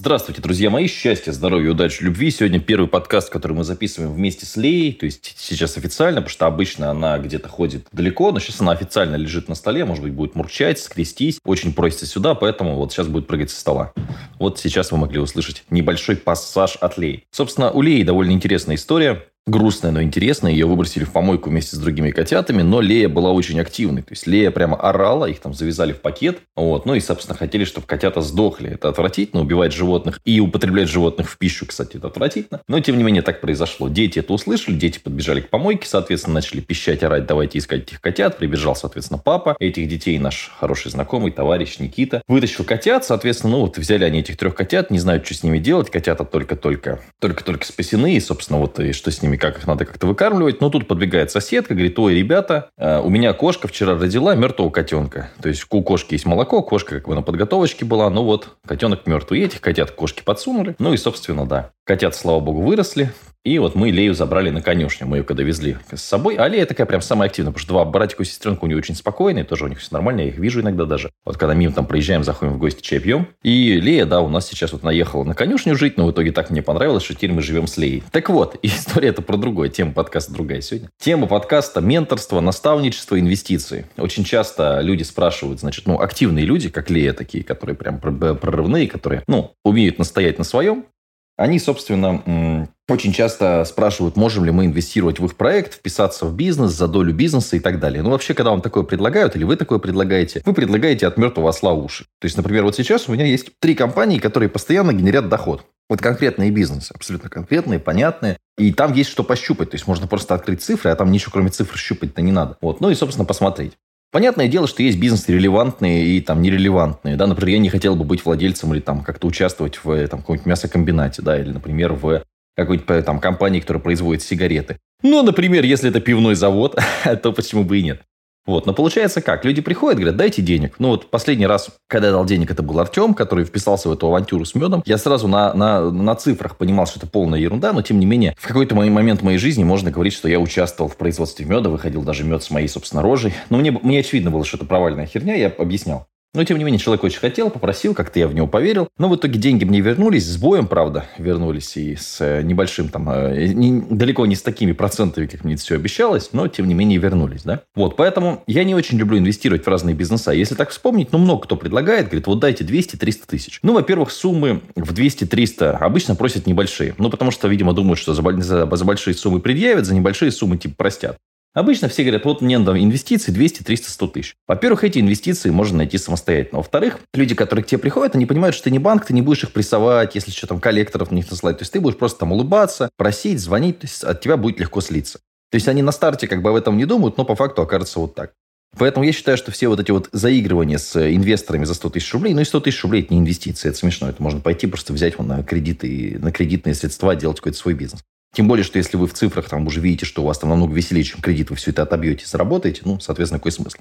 Здравствуйте, друзья мои. Счастья, здоровья, удачи, любви. Сегодня первый подкаст, который мы записываем вместе с Леей. То есть сейчас официально, потому что обычно она где-то ходит далеко, но сейчас она официально лежит на столе, может быть, будет мурчать, скрестись. Очень просится сюда, поэтому вот сейчас будет прыгать со стола. Вот сейчас вы могли услышать небольшой пассаж от Леи. Собственно, у Леи довольно интересная история грустная, но интересная. Ее выбросили в помойку вместе с другими котятами, но Лея была очень активной. То есть Лея прямо орала, их там завязали в пакет. Вот. Ну и, собственно, хотели, чтобы котята сдохли. Это отвратительно, убивать животных и употреблять животных в пищу, кстати, это отвратительно. Но, тем не менее, так произошло. Дети это услышали, дети подбежали к помойке, соответственно, начали пищать, орать, давайте искать этих котят. Прибежал, соответственно, папа. Этих детей наш хороший знакомый, товарищ Никита. Вытащил котят, соответственно, ну вот взяли они этих трех котят, не знают, что с ними делать. Котята только-только, только-только спасены, и, собственно, вот и что с ними как их надо как-то выкармливать. Но тут подбегает соседка, говорит, ой, ребята, э, у меня кошка вчера родила мертвого котенка. То есть у кошки есть молоко, кошка как бы на подготовочке была, но вот котенок мертвый. И этих котят кошки подсунули. Ну и, собственно, да. Котят, слава богу, выросли. И вот мы Лею забрали на конюшню. Мы ее когда везли с собой. А Лея такая прям самая активная, потому что два братика и сестренка у нее очень спокойные, тоже у них все нормально, я их вижу иногда даже. Вот когда мимо там проезжаем, заходим в гости, чай пьем. И Лея, да, у нас сейчас вот наехала на конюшню жить, но в итоге так мне понравилось, что теперь мы живем с Леей. Так вот, история это про другое, тема подкаста другая сегодня. Тема подкаста – менторство, наставничество, инвестиции. Очень часто люди спрашивают, значит, ну, активные люди, как Лея такие, которые прям прорывные, которые, ну, умеют настоять на своем, они, собственно, очень часто спрашивают, можем ли мы инвестировать в их проект, вписаться в бизнес, за долю бизнеса и так далее. Ну, вообще, когда вам такое предлагают, или вы такое предлагаете, вы предлагаете от мертвого осла уши. То есть, например, вот сейчас у меня есть три компании, которые постоянно генерят доход. Вот конкретные бизнесы, абсолютно конкретные, понятные. И там есть что пощупать. То есть, можно просто открыть цифры, а там ничего кроме цифр щупать-то не надо. Вот. Ну и, собственно, посмотреть. Понятное дело, что есть бизнесы релевантные и там нерелевантные. Да? Например, я не хотел бы быть владельцем или там как-то участвовать в там, каком-нибудь мясокомбинате, да, или, например, в какой-нибудь там компании, которая производит сигареты. Ну, например, если это пивной завод, то почему бы и нет? Вот, но получается как? Люди приходят, говорят, дайте денег. Ну вот последний раз, когда я дал денег, это был Артем, который вписался в эту авантюру с медом. Я сразу на, на, на цифрах понимал, что это полная ерунда, но тем не менее, в какой-то момент моей жизни можно говорить, что я участвовал в производстве меда, выходил даже мед с моей, собственно, рожей. Но мне, мне очевидно было, что это провальная херня, я объяснял. Но, тем не менее, человек очень хотел, попросил, как-то я в него поверил. Но в итоге деньги мне вернулись, с боем, правда, вернулись и с э, небольшим там, э, не, далеко не с такими процентами, как мне это все обещалось, но, тем не менее, вернулись, да. Вот, поэтому я не очень люблю инвестировать в разные бизнеса. Если так вспомнить, ну, много кто предлагает, говорит, вот дайте 200-300 тысяч. Ну, во-первых, суммы в 200-300 обычно просят небольшие. Ну, потому что, видимо, думают, что за, за, за большие суммы предъявят, за небольшие суммы типа простят. Обычно все говорят, вот мне надо инвестиции 200, 300, 100 тысяч. Во-первых, эти инвестиции можно найти самостоятельно. Во-вторых, люди, которые к тебе приходят, они понимают, что ты не банк, ты не будешь их прессовать, если что, там, коллекторов на них наслать. То есть ты будешь просто там улыбаться, просить, звонить, то есть от тебя будет легко слиться. То есть они на старте как бы об этом не думают, но по факту окажется вот так. Поэтому я считаю, что все вот эти вот заигрывания с инвесторами за 100 тысяч рублей, ну и 100 тысяч рублей это не инвестиции, это смешно. Это можно пойти просто взять на кредиты, на кредитные средства, делать какой-то свой бизнес. Тем более, что если вы в цифрах там уже видите, что у вас там намного веселее, чем кредит, вы все это отобьете, заработаете, ну, соответственно, какой смысл?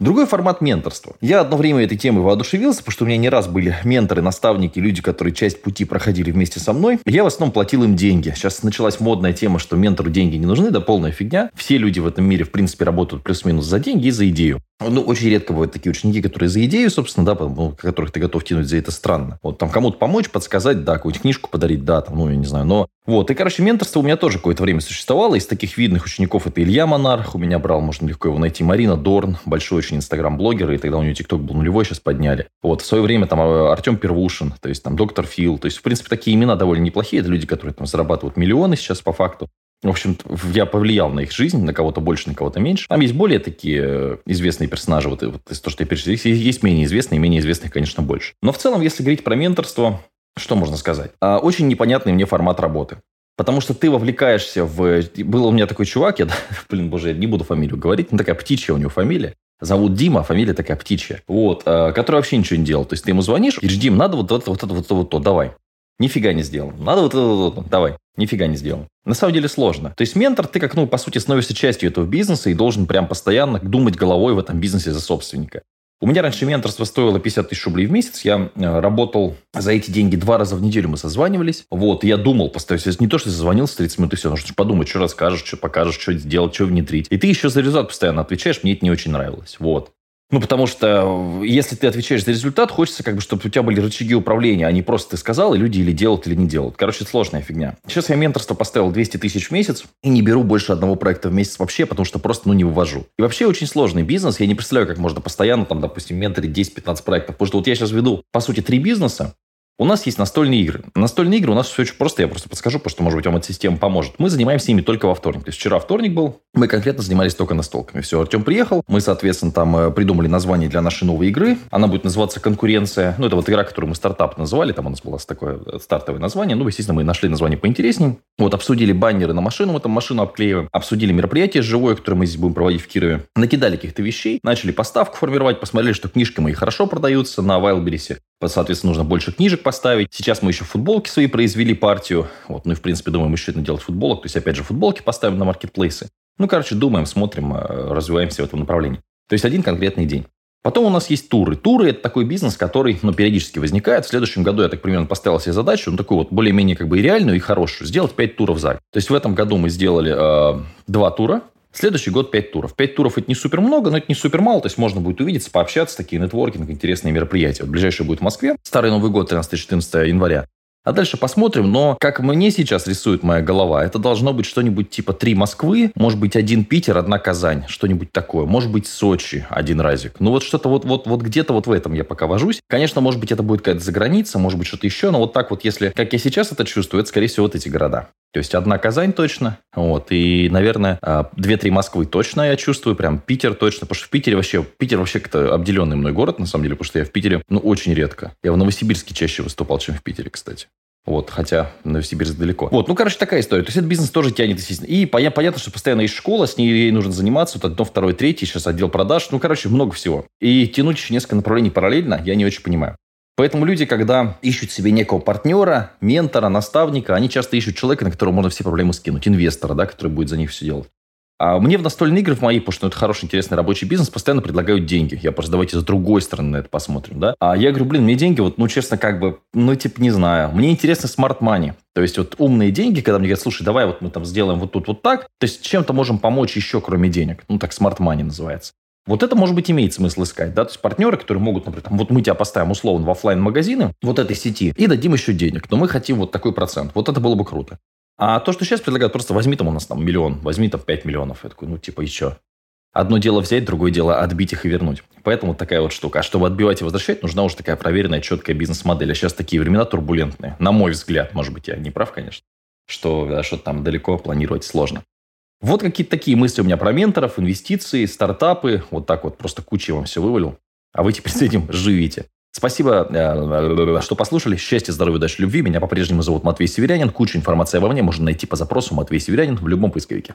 Другой формат менторства. Я одно время этой темой воодушевился, потому что у меня не раз были менторы, наставники, люди, которые часть пути проходили вместе со мной. Я в основном платил им деньги. Сейчас началась модная тема, что ментору деньги не нужны, да полная фигня. Все люди в этом мире, в принципе, работают плюс-минус за деньги и за идею. Ну, очень редко бывают такие ученики, которые за идею, собственно, да, ну, которых ты готов тянуть за это странно. Вот там кому-то помочь, подсказать, да, какую-нибудь книжку подарить, да, там, ну, я не знаю, но вот, и, короче, менторство у меня тоже какое-то время существовало. Из таких видных учеников это Илья Монарх, у меня брал, можно легко его найти, Марина Дорн, большой очень инстаграм-блогер, и тогда у нее тикток был нулевой, сейчас подняли. Вот, в свое время там э, Артем Первушин, то есть там доктор Фил, то есть, в принципе, такие имена довольно неплохие, это люди, которые там зарабатывают миллионы сейчас по факту. В общем, я повлиял на их жизнь, на кого-то больше, на кого-то меньше. Там есть более такие э, известные персонажи, вот, вот из то, что я перечислил. Есть менее известные, менее известных, конечно, больше. Но в целом, если говорить про менторство, что можно сказать? А, очень непонятный мне формат работы. Потому что ты вовлекаешься в... Был у меня такой чувак, я, блин, боже, я не буду фамилию говорить, но такая птичья у него фамилия. Зовут Дима, фамилия такая птичья. Вот, а, который вообще ничего не делал. То есть ты ему звонишь, говоришь, Дим, надо вот это, вот это, вот это, вот то, давай. Нифига не сделал. Надо вот это, вот это, давай. Нифига не сделал. На самом деле сложно. То есть ментор, ты как, ну, по сути, становишься частью этого бизнеса и должен прям постоянно думать головой в этом бизнесе за собственника. У меня раньше менторство стоило 50 тысяч рублей в месяц. Я э, работал за эти деньги два раза в неделю. Мы созванивались. Вот, я думал постоянно. Не то, что созвонился 30 минут и все. Нужно подумать, что расскажешь, что покажешь, что сделать, что внедрить. И ты еще за результат постоянно отвечаешь. Мне это не очень нравилось. Вот. Ну, потому что если ты отвечаешь за результат, хочется, как бы, чтобы у тебя были рычаги управления, а не просто ты сказал, и люди или делают, или не делают. Короче, это сложная фигня. Сейчас я менторство поставил 200 тысяч в месяц и не беру больше одного проекта в месяц вообще, потому что просто, ну, не вывожу. И вообще очень сложный бизнес. Я не представляю, как можно постоянно, там, допустим, менторить 10-15 проектов. Потому что вот я сейчас веду, по сути, три бизнеса, у нас есть настольные игры. Настольные игры у нас все очень просто, я просто подскажу, потому что, может быть, вам эта система поможет. Мы занимаемся ими только во вторник. То есть вчера вторник был, мы конкретно занимались только настолками. Все, Артем приехал, мы, соответственно, там э, придумали название для нашей новой игры. Она будет называться «Конкуренция». Ну, это вот игра, которую мы стартап называли, там у нас было такое э, стартовое название. Ну, естественно, мы нашли название поинтереснее. Вот, обсудили баннеры на машину, мы там машину обклеиваем. Обсудили мероприятие живое, которое мы здесь будем проводить в Кирове. Накидали каких-то вещей, начали поставку формировать, посмотрели, что книжки мои хорошо продаются на Wildberries. Соответственно, нужно больше книжек поставить. Сейчас мы еще футболки свои произвели партию. Вот, ну и, в принципе, думаем еще это делать футболок. То есть, опять же, футболки поставим на маркетплейсы. Ну, короче, думаем, смотрим, э, развиваемся в этом направлении. То есть, один конкретный день. Потом у нас есть туры. Туры – это такой бизнес, который ну, периодически возникает. В следующем году я так примерно поставил себе задачу, ну, такую вот более-менее как бы реальную и хорошую, сделать 5 туров за год. То есть в этом году мы сделали э, 2 тура, Следующий год 5 туров. 5 туров это не супер много, но это не супер мало. То есть можно будет увидеться, пообщаться, такие нетворкинг, интересные мероприятия. Вот ближайший будет в Москве. Старый Новый год 13-14 января. А дальше посмотрим. Но как мне сейчас рисует моя голова, это должно быть что-нибудь типа три Москвы, может быть один Питер, одна Казань, что-нибудь такое. Может быть Сочи один разик. Ну вот что-то вот, вот, вот где-то вот в этом я пока вожусь. Конечно, может быть это будет какая-то заграница, может быть что-то еще, но вот так вот, если как я сейчас это чувствую, это скорее всего вот эти города. То есть одна Казань точно, вот, и, наверное, а, две-три Москвы точно я чувствую, прям Питер точно, потому что в Питере вообще, Питер вообще как-то обделенный мной город, на самом деле, потому что я в Питере, ну, очень редко. Я в Новосибирске чаще выступал, чем в Питере, кстати. Вот, хотя Новосибирск далеко. Вот, ну, короче, такая история. То есть, этот бизнес тоже тянет, естественно. И понятно, что постоянно есть школа, с ней ей нужно заниматься. Вот одно, второе, третье, сейчас отдел продаж. Ну, короче, много всего. И тянуть еще несколько направлений параллельно я не очень понимаю. Поэтому люди, когда ищут себе некого партнера, ментора, наставника, они часто ищут человека, на которого можно все проблемы скинуть, инвестора, да, который будет за них все делать. А мне в настольные игры в мои, потому что ну, это хороший, интересный рабочий бизнес, постоянно предлагают деньги. Я просто давайте с другой стороны на это посмотрим, да. А я говорю, блин, мне деньги, вот, ну, честно, как бы, ну, типа, не знаю. Мне интересно smart money. То есть вот умные деньги, когда мне говорят, слушай, давай вот мы там сделаем вот тут вот так, то есть чем-то можем помочь еще, кроме денег. Ну, так smart money называется. Вот это, может быть, имеет смысл искать, да, то есть партнеры, которые могут, например, там, вот мы тебя поставим условно в офлайн магазины вот этой сети и дадим еще денег, но мы хотим вот такой процент. Вот это было бы круто. А то, что сейчас предлагают, просто возьми там у нас там миллион, возьми там 5 миллионов. Я такой, ну, типа, и что? Одно дело взять, другое дело отбить их и вернуть. Поэтому такая вот штука. А чтобы отбивать и возвращать, нужна уже такая проверенная, четкая бизнес-модель. А сейчас такие времена турбулентные. На мой взгляд, может быть, я не прав, конечно, что да, что там далеко планировать сложно. Вот какие-то такие мысли у меня про менторов, инвестиции, стартапы. Вот так вот просто кучей вам все вывалил. А вы теперь с этим живите. Спасибо, э, что послушали. Счастья, здоровья, удачи, любви. Меня по-прежнему зовут Матвей Северянин. Кучу информации обо мне можно найти по запросу Матвей Северянин в любом поисковике.